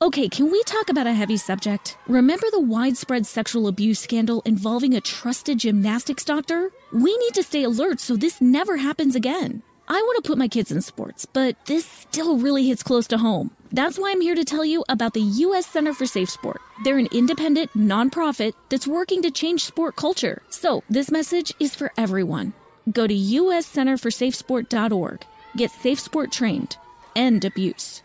Okay, can we talk about a heavy subject? Remember the widespread sexual abuse scandal involving a trusted gymnastics doctor? We need to stay alert so this never happens again. I want to put my kids in sports, but this still really hits close to home. That's why I'm here to tell you about the U.S. Center for Safe Sport. They're an independent nonprofit that's working to change sport culture. So, this message is for everyone. Go to uscenterforsafesport.org. Get safe sport trained. End abuse.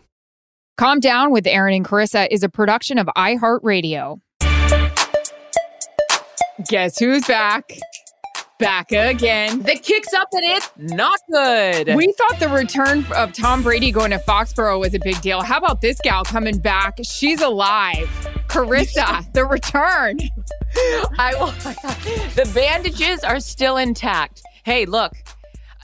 Calm Down with Erin and Charissa is a production of iHeartRadio. Guess who's back? Back again. The kicks up and it's not good. We thought the return of Tom Brady going to Foxborough was a big deal. How about this gal coming back? She's alive. Charissa, the return. I will. the bandages are still intact. Hey, look.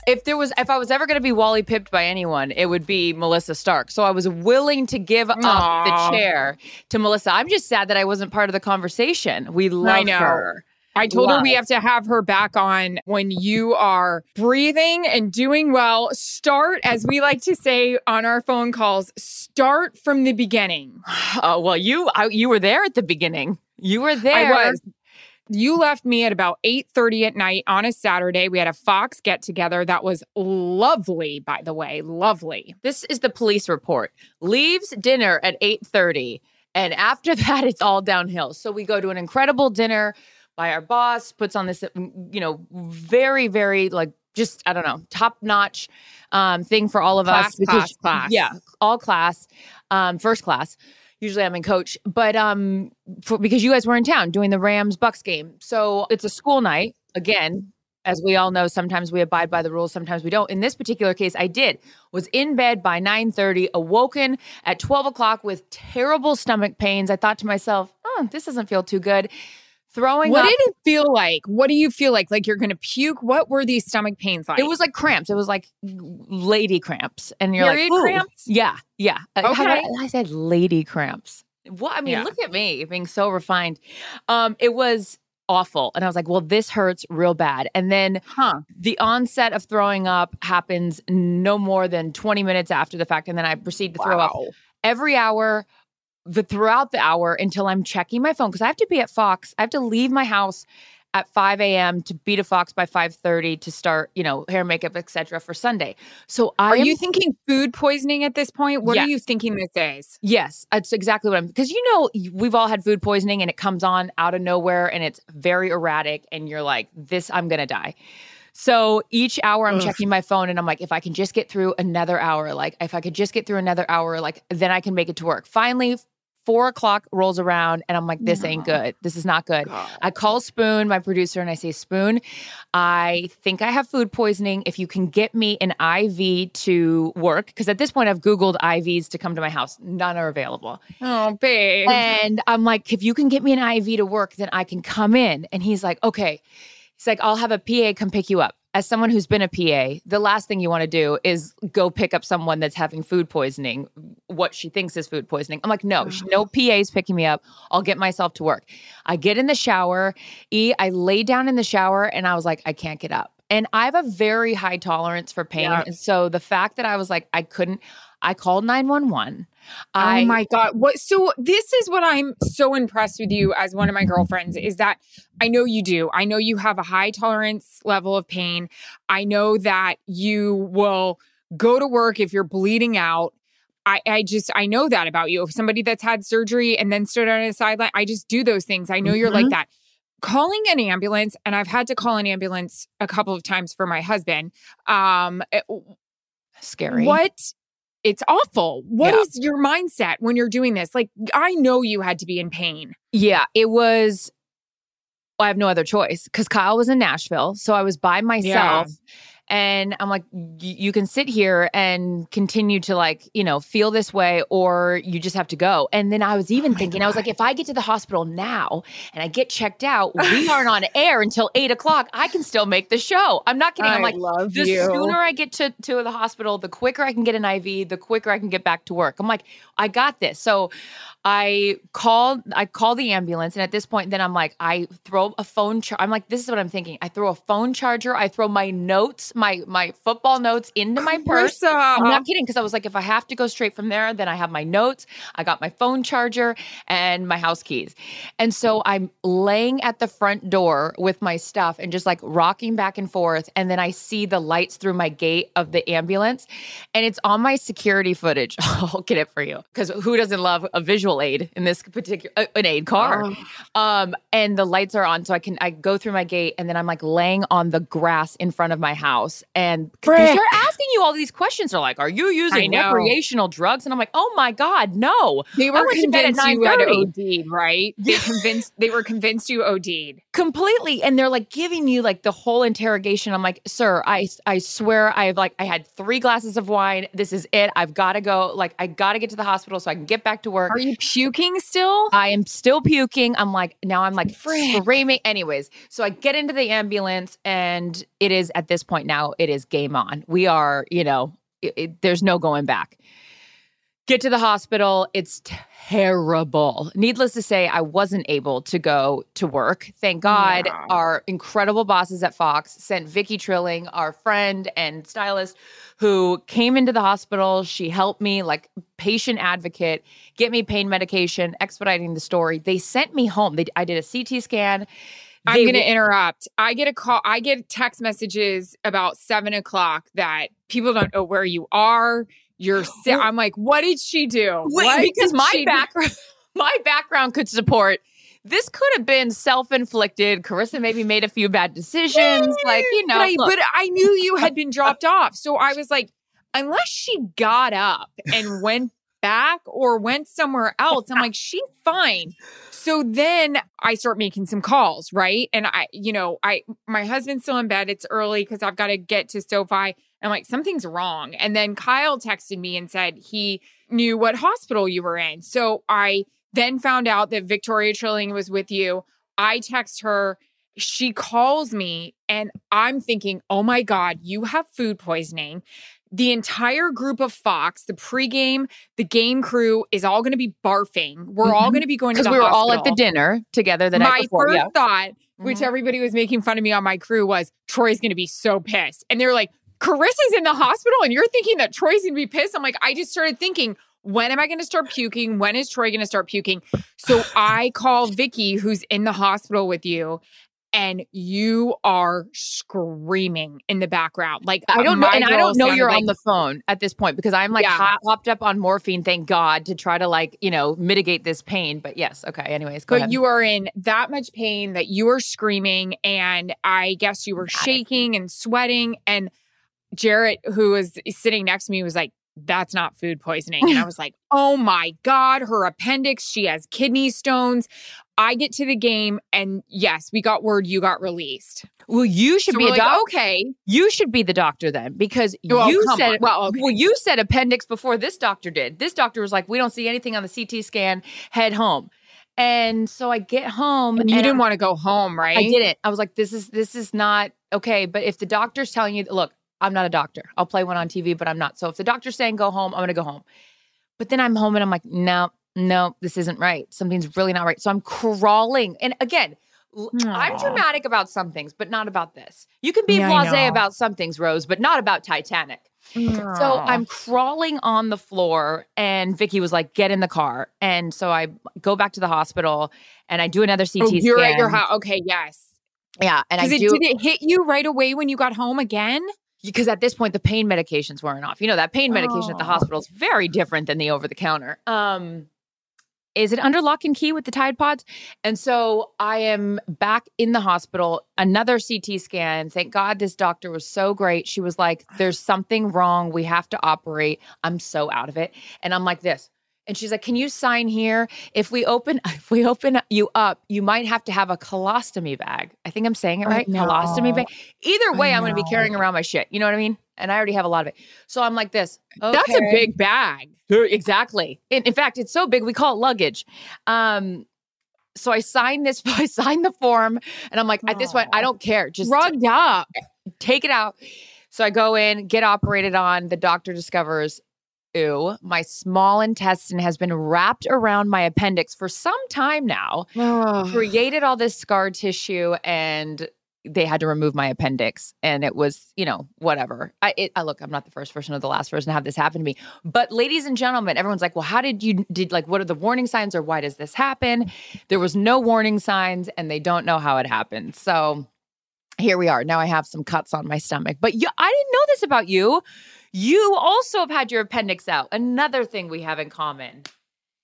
If there was, if I was ever going to be Wally pipped by anyone, it would be Melissa Stark. So I was willing to give up the chair to Melissa. I'm just sad that I wasn't part of the conversation. We love her. I told her we have to have her back on when you are breathing and doing well. Start, as we like to say on our phone calls, start from the beginning. Oh well, you I, you were there at the beginning. You were there. I was. You left me at about 8:30 at night on a Saturday. We had a Fox get together that was lovely, by the way. Lovely. This is the police report. Leaves dinner at 8:30 and after that it's all downhill. So we go to an incredible dinner by our boss, puts on this mm, you know, very very like just I don't know, top-notch um thing for all of Class, us because- class, class. Yeah, all class. Um first class. Usually I'm in coach, but um for, because you guys were in town doing the Rams Bucks game. So it's a school night again. As we all know, sometimes we abide by the rules, sometimes we don't. In this particular case, I did. Was in bed by 9:30, awoken at 12 o'clock with terrible stomach pains. I thought to myself, oh, this doesn't feel too good. Throwing What up. did it feel like? What do you feel like? Like you're going to puke? What were these stomach pains like? It was like cramps. It was like lady cramps, and you're Period like, "Ooh." cramps? Yeah, yeah. Uh, Okay. I, I said lady cramps. What? I mean, Yeah. look at me being so refined. Um, it was awful, and I was like, well, this hurts real bad. And then huh? the onset of throwing up happens no more than 20 minutes after the fact, and then I proceed to throw up every hour the throughout the hour until I'm checking my phone because I have to be at Fox. I have to leave my house at 5 a.m. to be to Fox by 5:30 to start, you know, hair, makeup, etc. for Sunday. So I Are am- you thinking food poisoning at this point? What Yeah. are you thinking this is? Yes, that's exactly what I'm because you know we've all had food poisoning and it comes on out of nowhere and it's very erratic and you're like, this I'm gonna die. So each hour I'm Ugh. checking my phone and I'm like, if I can just get through another hour, like if I could just get through another hour, like then I can make it to work. Finally, four o'clock rolls around and I'm like, this ain't good. This is not good. I call Spoon, my producer, and I say, Spoon, I think I have food poisoning. If you can get me an IV to work, because at this point I've Googled IVs to come to my house, none are available. Oh, babe. And I'm like, if you can get me an IV to work, then I can come in. And he's like, okay. He's like, I'll have a PA come pick you up. As someone who's been a PA, the last thing you want to do is go pick up someone that's having food poisoning, what she thinks is food poisoning. I'm like, no, sh- no mm. PA's picking me up. I'll get myself to work. I get in the shower. E, I lay down in the shower and I was like, I can't get up. And I have a very high tolerance for pain. Yeah. And so the fact that I was like, I couldn't, I called 911. I, oh my god! What? So this is what I'm so impressed with you as one of my girlfriends is that I know you do. I know you have a high tolerance level of pain. I know that you will go to work if you're bleeding out. I, I just I know that about you. If somebody that's had surgery and then stood on a sideline, I just do those things. I know you're like Mhm. that. Calling an ambulance, and I've had to call an ambulance a couple of times for my husband. Um, it- Scary. what? It's awful. What Yeah. is your mindset when you're doing this? Like, I know you had to be in pain. Yeah, it was. I have no other choice because Kyle was in Nashville, so I was by myself. And I'm like, you can sit here and continue to like, you know, feel this way, or you just have to go. And then I was oh even my thinking, I was like, if I get to the hospital now and I get checked out, we aren't on air until eight o'clock. I can still make the show. I'm not kidding. I'm like, love the sooner I get to, to the hospital, the quicker I can get an IV, the quicker I can get back to work. I'm like, I got this. So I called, I call the ambulance. And at this point, then I'm like, I throw a phone char- I'm like, this is what I'm thinking. I throw a phone charger, I throw my notes, my my football notes into my purse. I'm not kidding because I was like, if I have to go straight from there, then I have my notes, I got my phone charger and my house keys. And so I'm laying at the front door with my stuff and just like rocking back and forth. And then I see the lights through my gate of the ambulance and it's on my security footage. I'll get it for you because who doesn't love a visual aid in this particular, uh, an aid car? Um, and the lights are on, so I can I go through my gate, and then I'm like laying on the grass in front of my house, and they're asking you all these questions. They're like, "Are you using recreational drugs?" And I'm like, "Oh my god, no!" They were went to bed at convinced you had OD'd, right? They convinced they were convinced you OD'd. completely and they're like giving you like the whole interrogation i'm like sir i i swear i've like i had three glasses of wine this is it i've got to go like i got to get to the hospital so i can get back to work Are you puking still? I am still puking. I'm like, now I'm like Frick. screaming. Anyways, so I get into the ambulance and it is at this point now, it is game on. We are, you know, it, it- there's no going back. Get to the hospital. It's terrible. Needless to say, I wasn't able to go to work. Thank God our incredible bosses at Fox sent Vicky Trilling, our friend and stylist, who came into the hospital. She helped me, like patient advocate, get me pain medication, expediting the story. They sent me home. They, I did a CT scan. I'm going to w- interrupt. I get a call. I get text messages about seven o'clock that people don't know where you are. You're. sick. I'm like, what did she do? Wait, What because my background, my background could support. This could have been self-inflicted. Charissa maybe made a few bad decisions, like you know. but I, but I knew you had been dropped off, so I was like, unless she got up and went back or went somewhere else, I'm like, she's fine. So then I start making some calls, right? And I, you know, I my husband's still in bed. It's early because I've got to get to SoFi. I'm like, something's wrong. And then Kyle texted me and said he knew what hospital you were in. So I then found out that Victoria Trilling was with you. I text her. She calls me and I'm thinking, oh my God, you have food poisoning. The entire group of Fox, the pregame, the game crew is all going to be barfing. We're all Mhm. going to be going to because the we were all at the dinner together the night My before. first yeah. thought, which Mhm. everybody was making fun of me on my crew, was Troy's going to be so pissed. And they're like, Charissa's in the hospital and you're thinking that Troy's going to be pissed. I'm like, I just started thinking, when am I going to start puking? When is Troy going to start puking? So I call Vicky, who's in the hospital with you, and you are screaming in the background. Like I don't know, and I don't know you're like- on the phone at this point because I'm like Yeah. hot, hopped up on morphine. Thank God to try to like you know mitigate this pain. But yes, okay. Anyways, go but ahead. you are in that much pain that you are screaming and i guess you were Got it. shaking and sweating and jarrett who was sitting next to me was like that's not food poisoning and i was like oh my god her appendix she has kidney stones i get to the game and yes we got word you got released well, you should so be a like, doctor. okay You should be the doctor then because Well, you said on. Well, okay. well you said appendix before this doctor did. This doctor was like, we don't see anything on the CT scan. Head home. And so I get home. and you didn't I'm- want to go home right I didn't. I was like, this is this is not okay. But if the doctor's telling you, look, I'm not a doctor. I'll play one on TV, but I'm not. So if the doctor's saying go home, I'm gonna go home. But then I'm home and I'm like, no, no, this isn't right. Something's really not right. So I'm crawling. And again, I'm dramatic about some things, but not about this. You can be Yeah, blasé about some things, Rose, but not about Titanic. So I'm crawling on the floor, and Vicky was like, "Get in the car." And so I go back to the hospital, and I do another CT oh, you're scan. at your house okay yes Yeah, and I it do. did it hit you right away when you got home again because at this point the pain medications weren't off. You know that pain medication at the Oh. hospital is very different than the over the counter. Um, is it under lock and key with the Tide Pods? And so I am back in the hospital. Another CT scan. Thank God this doctor was so great. She was like, "There's something wrong. We have to operate." I'm so out of it, and I'm like this. And she's like, "Can you sign here? If we open, if we open you up, you might have to have a colostomy bag. I think I'm saying it right. Colostomy bag. Either way, I'm going to be carrying around my shit. You know what I mean? And I already have a lot of it. So I'm like this. That's a big bag. Exactly. In, in fact, it's so big we call it luggage. Um, so I signed this. I signed the form, and I'm like, at this point, I don't care. Just Rugged up. take it out. So I go in, get operated on. The doctor discovers, ooh, my small intestine has been wrapped around my appendix for some time now. Created all this scar tissue, and they had to remove my appendix. And it was, you know, whatever. I, it, I look, I'm not the first person or the last person to have this happen to me. But ladies and gentlemen, everyone's like, well, how did you did like what are the warning signs or why does this happen? There was no warning signs, and they don't know how it happened. So here we are. Now I have some cuts on my stomach. But you, I didn't know this about you. You also have had your appendix out. Another thing we have in common.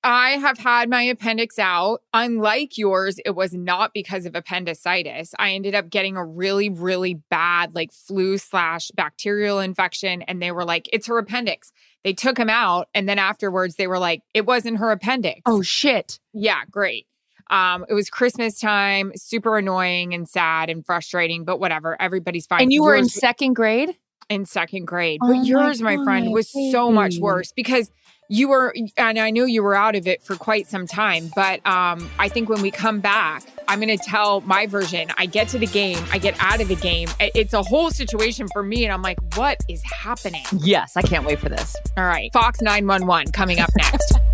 I have had my appendix out. Unlike yours, it was not because of appendicitis. I ended up getting a really, really bad like flu slash bacterial infection. And they were like, it's her appendix. They took him out. And then afterwards, they were like, it wasn't her appendix. Oh shit. yeah, great. Um, it was Christmas time, super annoying and sad and frustrating, but whatever. Everybody's fine. And you were in second grade? in second grade. Oh But my yours, my, friend, was so much worse because you were and I knew you were out of it for quite some time. But um, I think when we come back, I'm gonna tell my version. I get to the game, I get out of the game. It's a whole situation for me, and I'm like, what is happening? Yes, I can't wait for this. All right. Fox 911 coming up next.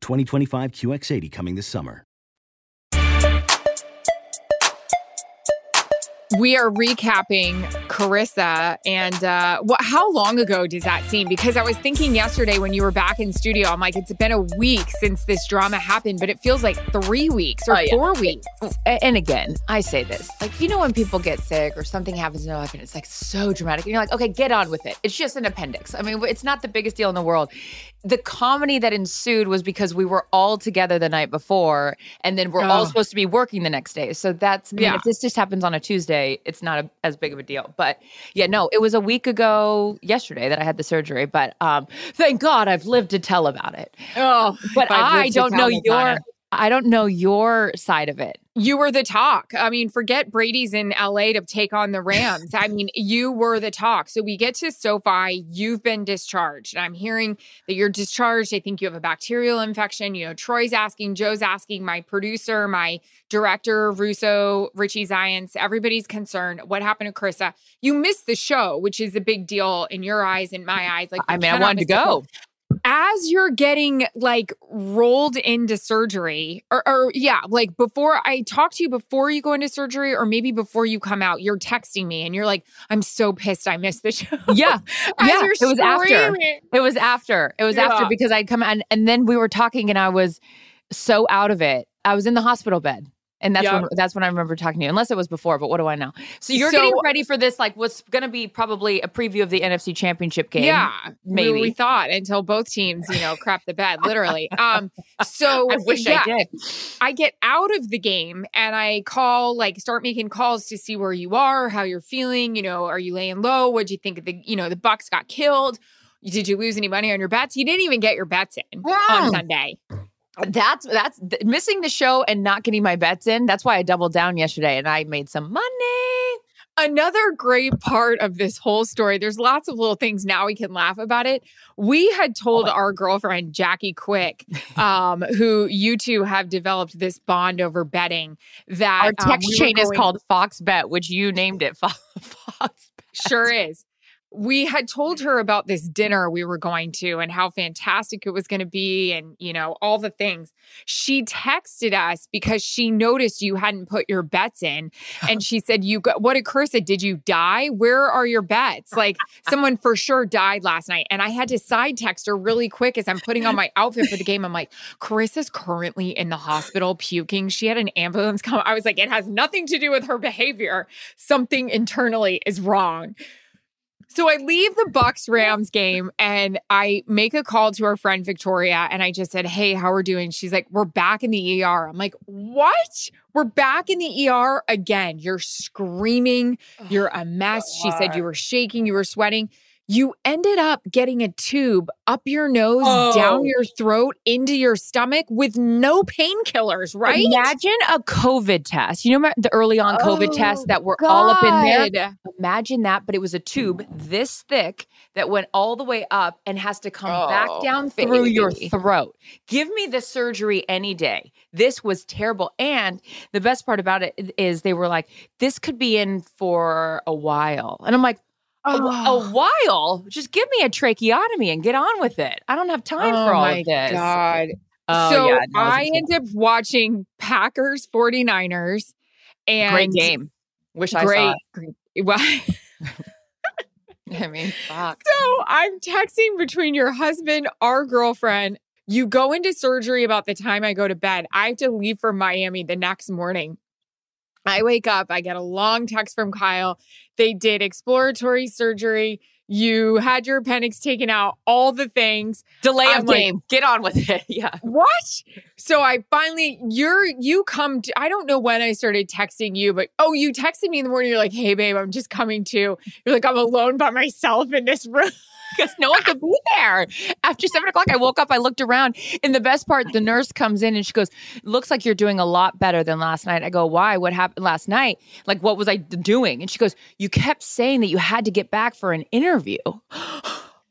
2025 QX80 coming this summer. we are recapping Charissa, and uh, what? How long ago does that seem? Because I was thinking yesterday when you were back in studio, I'm like, it's been a week since this drama happened, but it feels like three weeks or Oh, yeah. four weeks. And again, I say this like, you know, when people get sick or something happens in their life and it's like so dramatic, and you're like, okay, get on with it. It's just an appendix. I mean, it's not the biggest deal in the world. The comedy that ensued was because we were all together the night before, and then we're all Oh. supposed to be working the next day. So that's, I mean, Yeah. if this just happens on a Tuesday, it's not a, as big of a deal. But yeah, no, it was a week ago yesterday that I had the surgery. But um, thank God I've lived to tell about it. Oh, But I don't know your. I don't know your side of it. You were the talk. I mean, forget Brady's in LA to take on the Rams. I mean, you were the talk. So we get to SoFi. You've been discharged. And I'm hearing that you're discharged. I think you have a bacterial infection. You know, Troy's asking, Joe's asking, my producer, my director, Russo, Richie Zyontz, everybody's concerned. What happened to Charissa? You missed the show, which is a big deal in your eyes and my eyes. Like, I mean, I wanted to go. As you're getting like rolled into surgery or, or yeah like before i talk to you before you go into surgery or maybe before you come out you're texting me and you're like i'm so pissed i missed the show Yeah. Yeah. It was after. It was after. It was after because I'd come and and then we were talking and I was so out of it. I was in the hospital bed. And that's when that's when I remember talking to you. Unless it was before, but what do I know? So you're So- getting ready for this, like what's gonna be probably a preview of the NFC championship game. yeah maybe. we, we thought until both teams you know crap the bed literally um so I wish yeah, I did. I get out of the game and I call, like, start making calls to see where you are, how you're feeling. You know, are you laying low? What'd you think of the, you know, the Bucks got killed? Did you lose any money on your bets? You didn't even get your bets in on Mm. Sunday. That's that's th- missing the show and not getting my bets in. That's why I doubled down yesterday and I made some money. Another great part of this whole story, there's lots of little things now we can laugh about it. We had told our girlfriend, Jackie Quick, um, who you two have developed this bond over betting, that Our um, text we were chain is called Fox Bet, which you named it Fo- Fox. Sure is. We had told her about this dinner we were going to and how fantastic it was going to be and, you know, all the things. She texted us because she noticed you hadn't put your bets in. And she said, You got what did Charissa? Did you die? Where are your bets? Like someone for sure died last night. And I had to side text her really quick as I'm putting on my outfit for the game. I'm like, Charissa's currently in the hospital puking. She had an ambulance come. I was like, it has nothing to do with her behavior. Something internally is wrong. So I leave the Bucks Rams game and I make a call to our friend Victoria and I just said, "Hey, how are we doing?" She's like, "We're back in the ER." I'm like, "What? We're back in the ER again? You're screaming. You're a mess." She said you were shaking, you were sweating. You ended up getting a tube up your nose, Oh. down your throat, into your stomach with no painkillers, right? Imagine a COVID test. You know the early on COVID tests oh, that were all up in there? God. Imagine that, but it was a tube this thick that went all the way up and has to come back Oh, down through your throat. Give me the surgery any day. This was terrible. And the best part about it is they were like, this could be in for a while. And I'm like, a, a Oh. while? Just give me a tracheotomy and get on with it. I don't have time oh for all my of this. God. Oh, so yeah, no, I ended up watching Packers 49ers and great game. Wish I great. saw Well, it. I mean, fuck. so I'm texting between your husband, our girlfriend. You go into surgery about the time I go to bed. I have to leave for Miami the next morning. I wake up, I get a long text from Kyle. They did exploratory surgery. You had your appendix taken out, all the things. Delay I'm of like- game. Get on with it. Yeah. What? So I finally, you're, you come to, I don't know when I started texting you, but oh, you texted me in the morning. You're like, hey, babe, I'm just coming to. You're like, I'm alone by myself in this room. Because no one could be there. After seven o'clock, I woke up, I looked around. And the best part, the nurse comes in and she goes, Looks like you're doing a lot better than last night. I go, Why? What happened last night? Like, what was I doing? And she goes, You kept saying that you had to get back for an interview. Oh,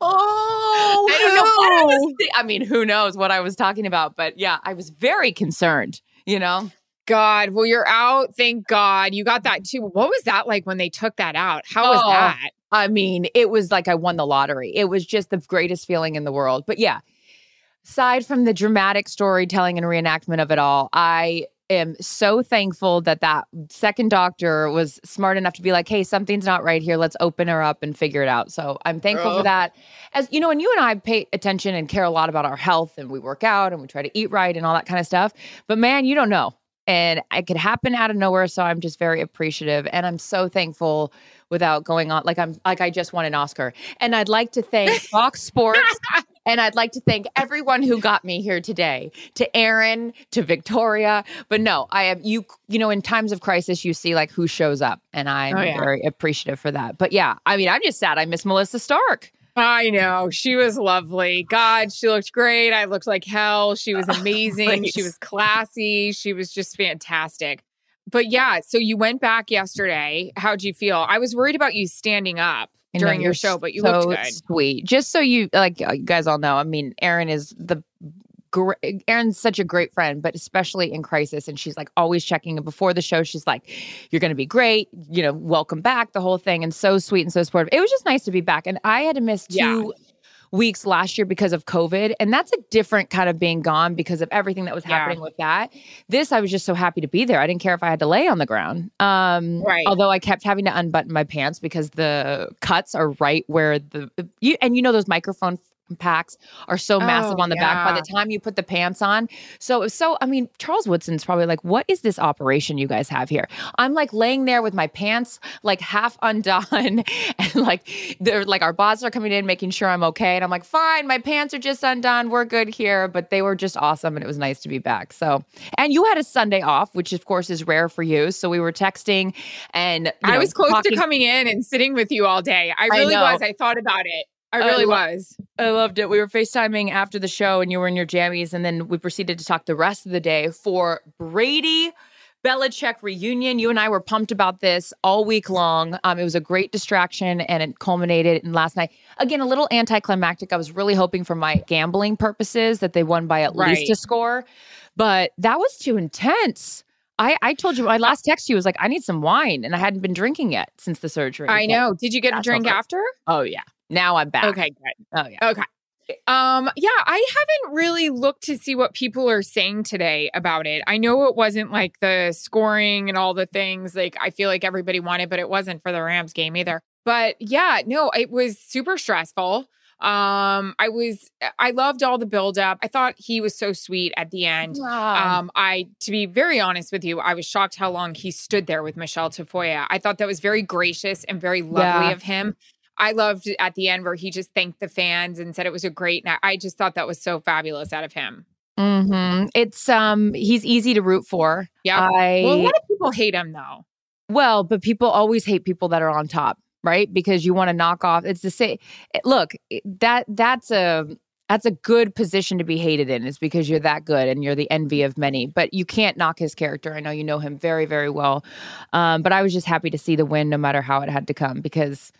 I don't know I was. Oh. thi- I mean, who knows what I was talking about? But yeah, I was very concerned, you know? God. Well, you're out. Thank God. You got that too. What was that like when they took that out? How was Oh. that? I mean, it was like I won the lottery. It was just the greatest feeling in the world. But yeah, aside from the dramatic storytelling and reenactment of it all, I am so thankful that that second doctor was smart enough to be like, hey, something's not right here. Let's open her up and figure it out. So I'm thankful Girl. for that. As you know, and you and I pay attention and care a lot about our health and we work out and we try to eat right and all that kind of stuff. But man, you don't know. And it could happen out of nowhere. So I'm just very appreciative. And I'm so thankful without going on like I'm like I just won an Oscar. And I'd like to thank Fox Sports and I'd like to thank everyone who got me here today. To Erin, to Victoria. But no, I have you you know in times of crisis you see like who shows up and oh, I'm Oh, yeah. very appreciative for that. But yeah, I mean I'm just sad I miss Melissa Stark. I know. She was lovely. God, she looked great. I looked like hell. She was amazing. she was classy. She was just fantastic. But yeah, so you went back yesterday. How'd you feel? I was worried about you standing up during your show, but you so looked good. Sweet. Just so you like uh, you guys all know, I mean, Erin is the gr- Erin's such a great friend, but especially in crisis and she's like always checking in before the show. She's like, You're gonna be great, you know, welcome back, the whole thing, and so sweet and so supportive. It was just nice to be back. And I had to miss two Yeah. weeks last year because of COVID. And that's a different kind of being gone because of everything that was Yeah. happening with that. This, I was just so happy to be there. I didn't care if I had to lay on the ground. Um, Right. Although I kept having to unbutton my pants because the cuts are right where the, you, and you know, those microphone packs are so massive Oh, on the back by the time you put the pants on. So so I mean, Charles Woodson's probably like, what is this operation you guys have here? I'm like laying there with my pants like half undone and like they're like our bosses are coming in making sure I'm okay. And I'm like, fine, my pants are just undone. We're good here. But they were just awesome and it was nice to be back. So and you had a Sunday off, which of course is rare for you. So we were texting and I know, was close talking- to coming in and sitting with you all day. I I really know. was. I thought about it. I I really lo- was. I loved it. We were FaceTiming after the show and you were in your jammies. And then we proceeded to talk the rest of the day for Brady Belichick reunion. You and I were pumped about this all week long. Um, it was a great distraction and it culminated in last night. Again, a little anticlimactic. I was really hoping for my gambling purposes that they won by at Right. least a score, but that was too intense. I, I told you, my last text to you was like, I need some wine. And I hadn't been drinking yet since the surgery. I know. Did you get a drink okay. after? Oh, yeah. Now I'm back. Okay, good. Oh, yeah. Okay. Um yeah, I haven't really looked to see what people are saying today about it. I know it wasn't like the scoring and all the things like I feel like everybody wanted, but it wasn't for the Rams game either. But yeah, no, it was super stressful. Um I was I loved all the build up. I thought he was so sweet at the end. Um, I, to be very honest with you, I was shocked how long he stood there with Michelle Tafoya. I thought that was very gracious and very lovely Yeah. of him. I loved at the end where he just thanked the fans and said it was a great night. I just thought that was so fabulous out of him. hmm It's um he's easy to root for. Yeah. I well, a lot of people hate him though. well, but people always hate people that are on top, right? Because you want to knock off. It's the same. Look, that that's a that's a good position to be hated in. Is because you're that good and you're the envy of many. But you can't knock his character. I know you know him very very well. Um, but I was just happy to see the win, no matter how it had to come, because.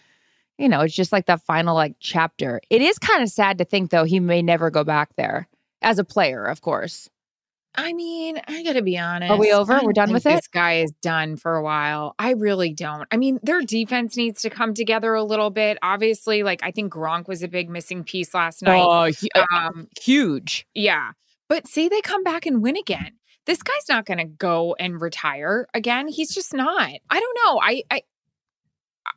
You know, it's just like that final like chapter. It is kind of sad to think though he may never go back there as a player, of course. I mean, I gotta be honest. Are we over? We're done with it? This guy is done for a while. I really don't. I mean, their defense needs to come together a little bit. Obviously, like I think Gronk was a big missing piece last night. Oh, hu- um, huge. Yeah. But say they come back and win again. This guy's not going to go and retire again. He's just not. I don't know. I I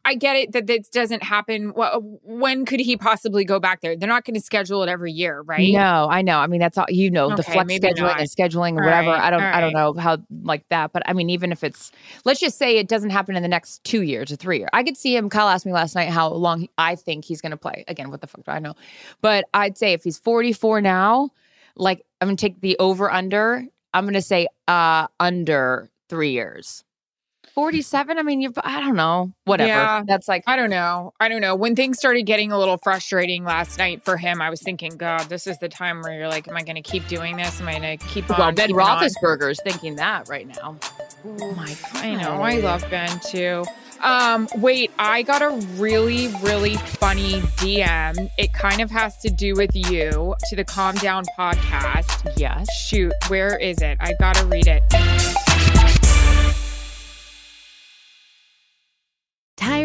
I get it that this doesn't happen. Wh- When could he possibly go back there? They're not going to schedule it every year, right? No, I know. I mean, that's all you know. the Okay, flex scheduling not. and scheduling, All whatever. right, I don't. I don't know how like that. But I mean, even if it's, let's just say it doesn't happen in the next two years or three years. I could see him. Kyle asked me last night how long he- I think he's going to play. Again, what the fuck do I know? But I'd say if he's 44 now, like I'm going to take the over under. I'm going to say uh under three years. 47. I mean, you're. I don't know. Whatever. Yeah. That's like. I don't know. I don't know. When things started getting a little frustrating last night for him, I was thinking, God, this is the time where you're like, Am I going to keep doing this? Am I going to keep on? Well, Ben keeping on? Roethlisberger's thinking that right now. Oh my god. I know. I love Ben too. Um, wait, I got a really, really funny DM. It kind of has to do with you to the Calm Down podcast. Yes. Shoot, where is it? I gotta read it.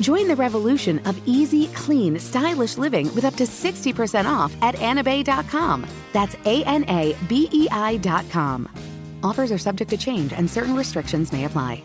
Join the revolution of easy, clean, stylish living with up to 60% off at anabei.com. That's A N A B E I.com. Offers are subject to change and certain restrictions may apply.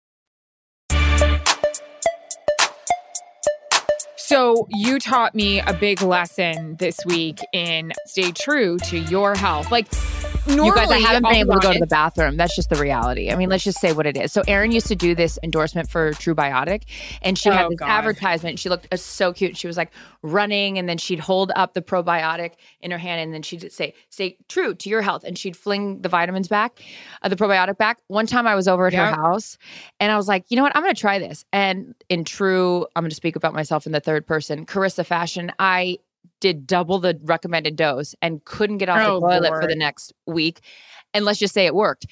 So, you taught me a big lesson this week in stay true to your health. Like, normally, you guys, I haven't been able to go to the bathroom. That's just the reality. I mean, let's just say what it is. So, Erin used to do this endorsement for TruBiotic, and she had Oh, this God. advertisement. She looked uh, so cute. She was like running, and then she'd hold up the probiotic in her hand, and then she'd say, "Stay true to your health," and she'd fling the vitamins back, uh, the probiotic back. One time, I was over at Yep. her house, and I was like, "You know what? I'm going to try this." And in true, I'm going to speak about myself in the third person, Charissa fashion, I did double the recommended dose and couldn't get off Oh, the toilet for the next week. And let's just say it worked.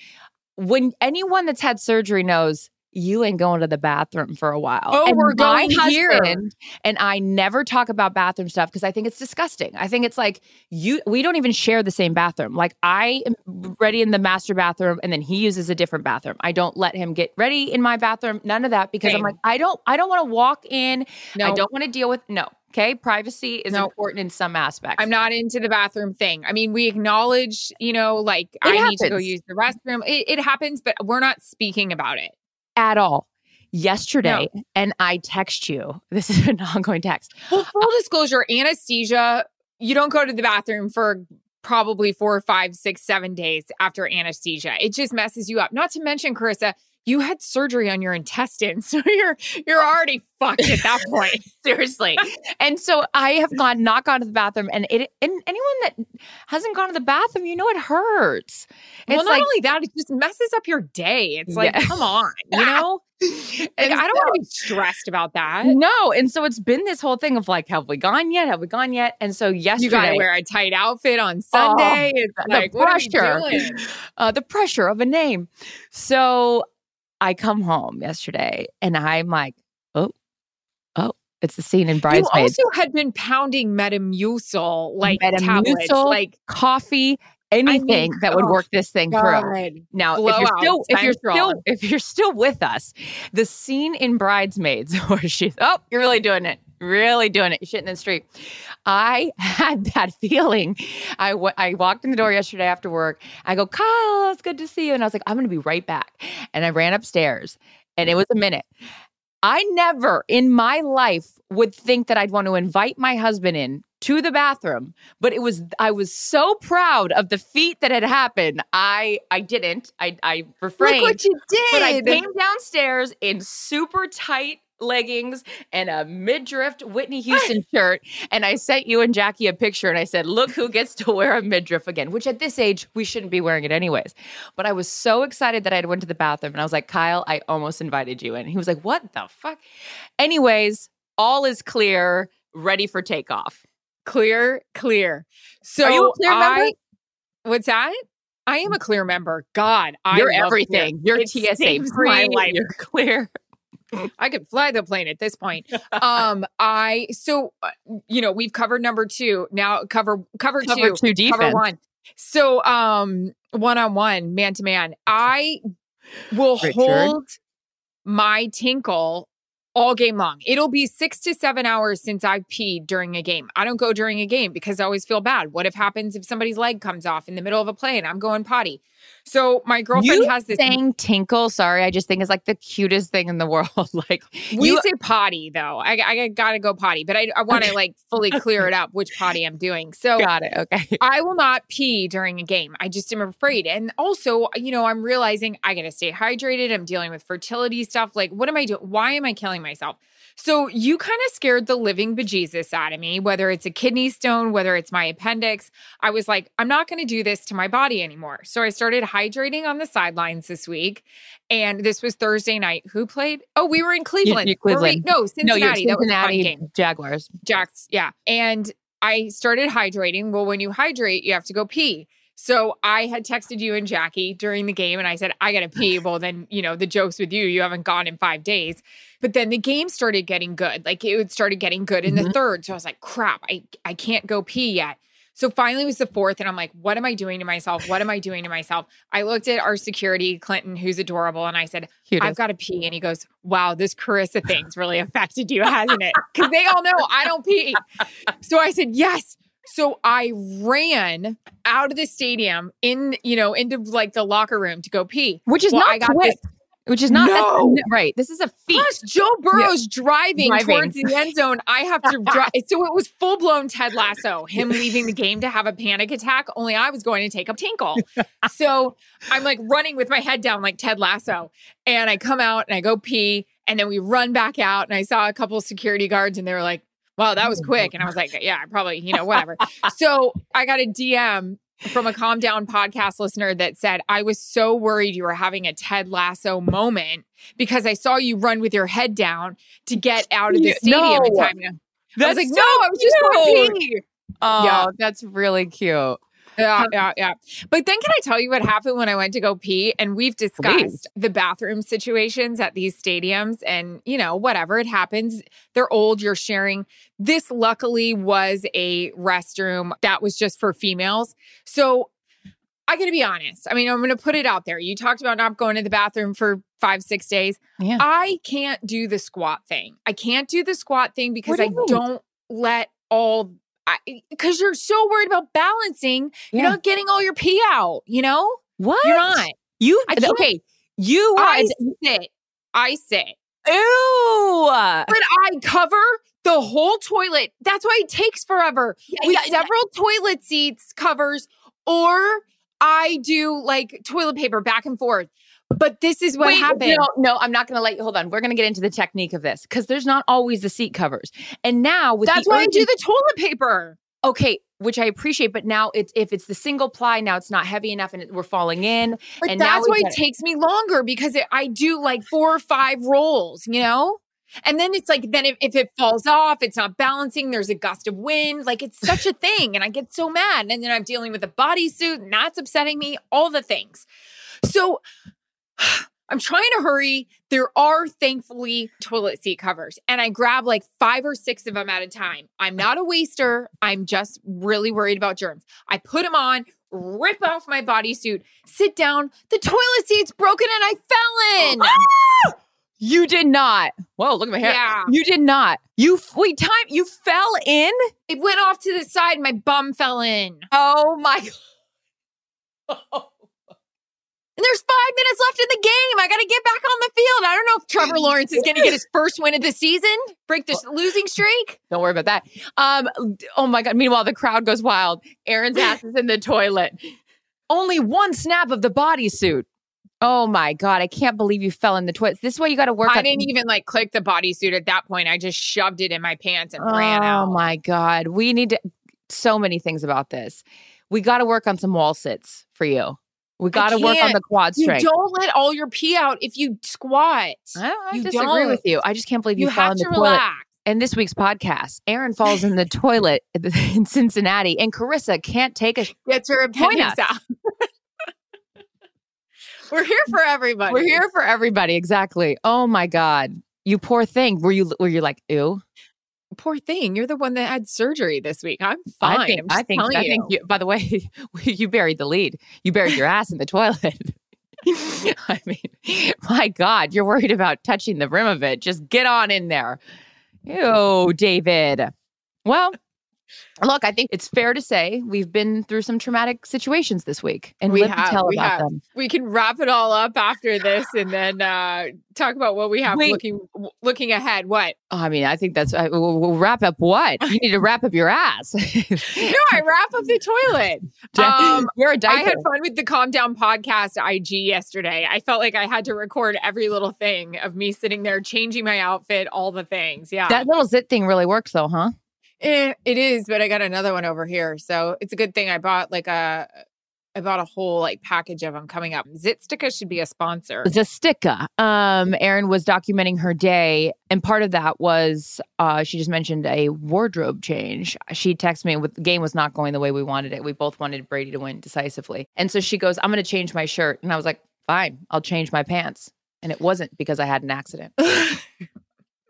When anyone that's had surgery knows you ain't going to the bathroom for a while. Oh, And we're going here. And I never talk about bathroom stuff because I think it's disgusting. I think it's like you we don't even share the same bathroom. Like I am ready in the master bathroom and then he uses a different bathroom. I don't let him get ready in my bathroom. None of that because I'm like I don't I don't want to walk in. I don't want to deal with no. Okay, privacy is No. important in some aspects. I'm not into the bathroom thing. I mean, we acknowledge, you know, like I need to go use the restroom. It, it happens, but we're not speaking about it. At all. Yesterday, and I text you. This is an ongoing text. Well, full disclosure, anesthesia, you don't go to the bathroom for probably four, five, six, seven days after anesthesia. It just messes you up. Not to mention, Charissa, you had surgery on your intestines. So you're you're already fucked at that point. Seriously. and so I have gone not gone to the bathroom and it and anyone that hasn't gone to the bathroom, you know it hurts. well, not like only that, it just messes up your day. It's like, Yeah. come on, you know? Like, I don't so- want to be stressed about that. no, and so it's been this whole thing of like, have we gone yet? Have we gone yet? And so yesterday, You got to wear a tight outfit on Sunday. it's the like, we pressure. uh, the pressure of a name. So I come home yesterday and I'm like, oh, oh, it's the scene in Bridesmaids. You also had been pounding Metamucil like tablets, Metamucil, like coffee, anything that would oh, work this thing through. God. Now, if you're still if you're still if you're still with us, the scene in Bridesmaids where she's oh, you're really doing it, really doing it, you're shitting in the street. I had that feeling. I I walked in the door yesterday after work. I go, Kyle, it's good to see you, and I was like, I'm going to be right back. And I ran upstairs, and it was a minute. I never in my life would think that I'd want to invite my husband in to the bathroom, but it was I was so proud of the feat that had happened. I I didn't. I I refrained. Look what you did. But I came downstairs in super tight leggings and a midriff Whitney Houston shirt. And I sent you and Jackie a picture and I said, Look who gets to wear a midriff again, which at this age, we shouldn't be wearing it anyways. But I was so excited that I went to the bathroom and I was like, Kyle, I almost invited you in. He was like, What the fuck? Anyways, all is clear, ready for takeoff. Clear, clear. So Are you clear member? What's that? I am a clear member. God, I You're everything. Clear. You're It TSA free. my life. You're clear. I could fly the plane at this point. Um, I so uh, you know we've covered number two now. Cover cover, Cover two, two defense. cover one. So um, one on one, man to man, I will Richard? hold my tinkle all game long. It'll be six to seven hours since I've peed during a game. I don't go during a game because I always feel bad. What if happens if somebody's leg comes off in the middle of a play and I'm going potty? So my girlfriend You has this. saying tinkle, sorry, I just think is like the cutest thing in the world. like We you say potty though. I, I gotta go potty, but I, I want to like fully clear it up which potty I'm doing. So got it. Okay. I will not pee during a game. I just am afraid. And also, you know, I'm realizing I got to stay hydrated. I'm dealing with fertility stuff. Like, what am I doing? Why am I killing myself? So, you kind of scared the living bejesus out of me, whether it's a kidney stone, whether it's my appendix. I was like, I'm not going to do this to my body anymore. So, I started hydrating on the sidelines this week. And this was Thursday night. Who played? Oh, we were in Cleveland. you- Were we- Cleveland. No, No, Cincinnati. you're that was a fun Cincinnati game. Jaguars. Jax, yeah. And I started hydrating. Well, when you hydrate, you have to go pee. So I had texted you and Jackie during the game and I said, I got to pee. Well, then, you know, the joke's with you. You haven't gone in five days. But then the game started getting good. Like it started getting good in the mm-hmm. third. So I was like, crap, I, I can't go pee yet. So finally it was the fourth. And I'm like, what am I doing to myself? What am I doing to myself? I looked at our security, Clinton, who's adorable. And I said, Cutest. I've got to pee. And he goes, Wow, this Charissa thing's really affected you, hasn't it? Because they all know I don't pee. So I said, Yes. So I ran out of the stadium in, you know, into like the locker room to go pee. which is Well, not I got quick. this- Which is not No. right. This is a feat. Plus, Joe Burrow's driving, Driving. towards the end zone. I have to drive. So it was full blown Ted Lasso, him leaving the game to have a panic attack, only I was going to take a tinkle. so I'm like running with my head down like Ted Lasso. And I come out and I go pee. And then we run back out. And I saw a couple security guards and they were like, wow, that was oh, quick. And I was like, yeah, I probably, you know, whatever. so I got a DM from a Calm Down podcast listener that said, I was so worried you were having a Ted Lasso moment because I saw you run with your head down to get out of the stadium in no. time. I was like, so no, I was just cute. Oh, Yeah. that's really cute. Yeah, um, yeah, yeah. But then can I tell you what happened when I went to go pee? And we've discussed the bathroom situations at these stadiums and, you know, whatever it happens. They're old, you're sharing. This luckily was a restroom that was just for females. So I gotta be honest. I mean, I'm gonna put it out there. You talked about not going to the bathroom for five, six days. Yeah. I can't do the squat thing. I can't do the squat thing because do I mean? don't let all because you're so worried about balancing. You're not getting all your pee out, you know? What? You're not. You okay? You I sit. I sit. ew. But I cover the whole toilet. That's why it takes forever. with yeah, yeah. several toilet seats covers, or I do like toilet paper back and forth. But this is what Wait, happened. No, no, I'm not going to let you. Hold on. We're going to get into the technique of this because there's not always the seat covers. And now with That's why I do the toilet paper. okay, which I appreciate. But now it's if it's the single ply, now it's not heavy enough, and it, we're falling in. But and that's why it get- takes me longer because it, I do like four or five rolls, you know? And then it's like, then if, if it falls off, it's not balancing, there's a gust of wind. Like it's such a thing. And I get so mad. And then I'm dealing with a bodysuit and that's upsetting me, all the things. So I'm trying to hurry. There are thankfully toilet seat covers, and I grab like five or six of them at a time. I'm not a waster. I'm just really worried about germs. I put them on, rip off my bodysuit, sit down. The toilet seat's broken, and I fell in. Ah! You did not. Whoa, look at my hair. Yeah. You did not. You wait, time. You fell in. It went off to the side. My bum fell in. Oh my. And there's five minutes left in the game. I got to get back on the field. I don't know if Trevor Lawrence is going to get his first win of the season, break this losing streak. Don't worry about that. Um, oh my God. Meanwhile, the crowd goes wild. Erin's ass is in the toilet. Only one snap of the bodysuit. Oh my God. I can't believe you fell in the toilet. This is why you got to work I didn't even like click the bodysuit at that point. I just shoved it in my pants and Oh ran out. Oh my God. We need to, so many things about this. We got to work on some wall sits for you. We got to work on the quad strength. You don't let all your pee out if you squat. I, I You disagree don't. with you. I just can't believe you, You fell have in the to toilet. relax. And this week's podcast, Erin falls in the toilet in Cincinnati, and Charissa can't take a. Get your Join appendix out. We're here for everybody. We're here for everybody. Exactly. Oh my God, you poor thing. Were you? Were you like, ew? Poor thing. You're the one that had surgery this week. I'm fine. I think. I think. I think. You, by the way, you buried the lead. You buried your ass in the toilet. I mean, my God, you're worried about touching the rim of it. Just get on in there. Ew, David. Well, look, I think it's fair to say we've been through some traumatic situations this week, and We have to tell we about have. them. we can wrap it all up after this and then uh talk about what we have Wait. looking looking ahead. What? Oh, I mean, I think that's. I, we'll, we'll wrap up what you need to wrap up your ass. No, I wrap up the toilet. Um, you're a diaper. I had fun with the Calm Down podcast IG yesterday. I felt like I had to record every little thing of me sitting there changing my outfit, all the things. Yeah. that little zit thing really works, though, huh? Eh, it is, but I got another one over here. So it's a good thing I bought like a I bought a whole like package of them coming up. ZitSticka should be a sponsor. Zastica. Um, Erin was documenting her day, and part of that was uh, she just mentioned a wardrobe change. She texted me with the game was not going the way we wanted it. We both wanted Brady to win decisively, and so she goes, "I'm going to change my shirt," and I was like, "Fine, I'll change my pants." And it wasn't because I had an accident.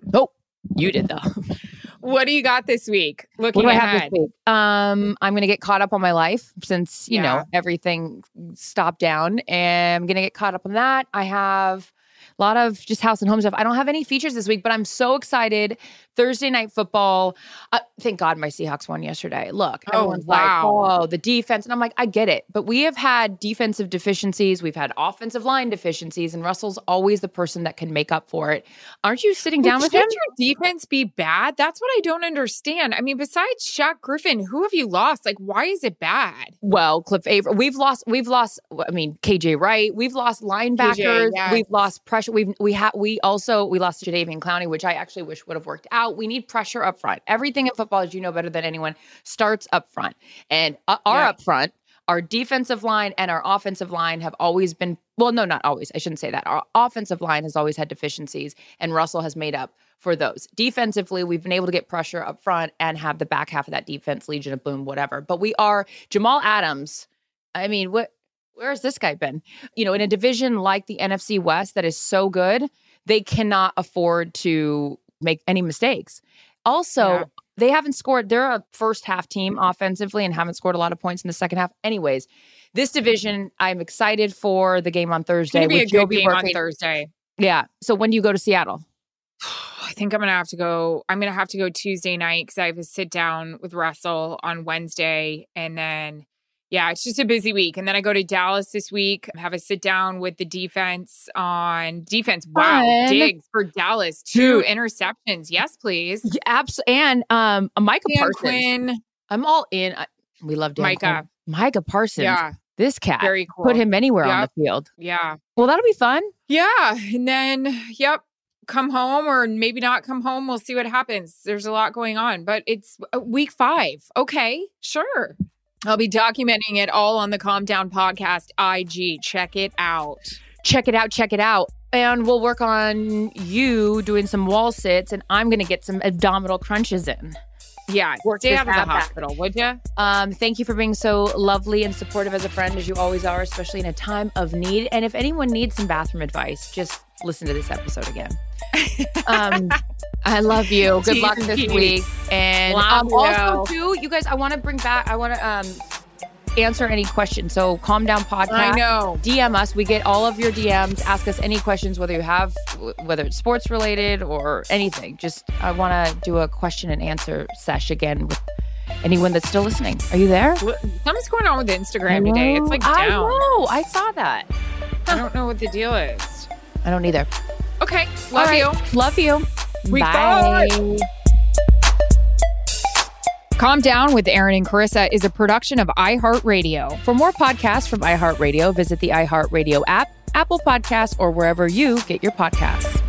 nope, you did though. what do you got this week? What Looking do I have ahead. this week? Um, I'm gonna get caught up on my life since you Yeah. know everything stopped down, and I'm gonna get caught up on that. I have a lot of just house and home stuff. I don't have any features this week, but I'm so excited. Thursday night football. Uh, thank God my Seahawks won yesterday. Look, Oh, everyone's wow. like, "Oh, the defense," and I'm like, I get it, but we have had defensive deficiencies. We've had offensive line deficiencies, and Russell's always the person that can make up for it. Aren't you sitting down with him? Your defense be bad? That's what I don't understand. I mean, besides Shaq Griffin, who have you lost? Like, why is it bad? Well, Cliff Avril, we've lost, we've lost. I mean, KJ Wright, we've lost linebackers, yes. we've lost pressure. We've we have we also we lost Jadeveon Clowney, which I actually wish would have worked out. We need pressure up front. Everything in football, as you know better than anyone, starts up front, and uh, our Yeah. up front. Our defensive line and our offensive line have always been well, no, not always. I shouldn't say that. Our offensive line has always had deficiencies, and Russell has made up for those. Defensively, we've been able to get pressure up front and have the back half of that defense, Legion of Boom, whatever. But we are Jamal Adams. I mean, what where has this guy been? You know, in a division like the NFC West that is so good, they cannot afford to make any mistakes. Also, Yeah. they haven't scored. They're a first half team offensively and haven't scored a lot of points in the second half. Anyways, this division, I'm excited for the game on Thursday. to be a good game on Thursday. Yeah. So when do you go to Seattle? I think I'm gonna have to go. I'm gonna have to go Tuesday night because I have a sit down with Russell on Wednesday, and then yeah, it's just a busy week. And then I go to Dallas this week. Have a sit down with the defense on defense. Wow, Fun. digs for Dallas. Two Dude. interceptions. Yes, please. Yeah, abs- and um, Micah Dan Parsons. Quinn. I'm all in. I, we love Dan Micah. Quinn. Micah Parsons. Yeah, This cat. very cool. Put him anywhere on the field. Yeah, Well, that'll be fun. yeah, and then yep. Come home or maybe not come home. We'll see what happens. There's a lot going on, but it's uh, week five. Okay, sure. I'll be documenting it all on the Calm Down Podcast IG. Check it out. check it out, check it out. And we'll work on you doing some wall sits, and I'm going to get some abdominal crunches in. Yeah, Work stay out of the back. hospital, would you? Um, thank you for being so lovely and supportive as a friend, as you always are, especially in a time of need. And if anyone needs some bathroom advice, just listen to this episode again. um, I love you. Good luck this week. And um, also, too, you guys, I want to bring back, I want to um, answer any questions. So, calm down podcast. I know. DM us. We get all of your DMs. Ask us any questions, whether you have, whether it's sports related or anything. Just, I want to do a question and answer sesh again with anyone that's still listening. Are you there? Something's going on with Instagram today. It's like I down. know. I saw that. I don't know what the deal is. I don't either. Okay. Love right. you. Love you. We Bye. Calm Down with Erin and Charissa is a production of iHeartRadio. For more podcasts from iHeartRadio, visit the iHeartRadio app, Apple Podcasts, or wherever you get your podcasts.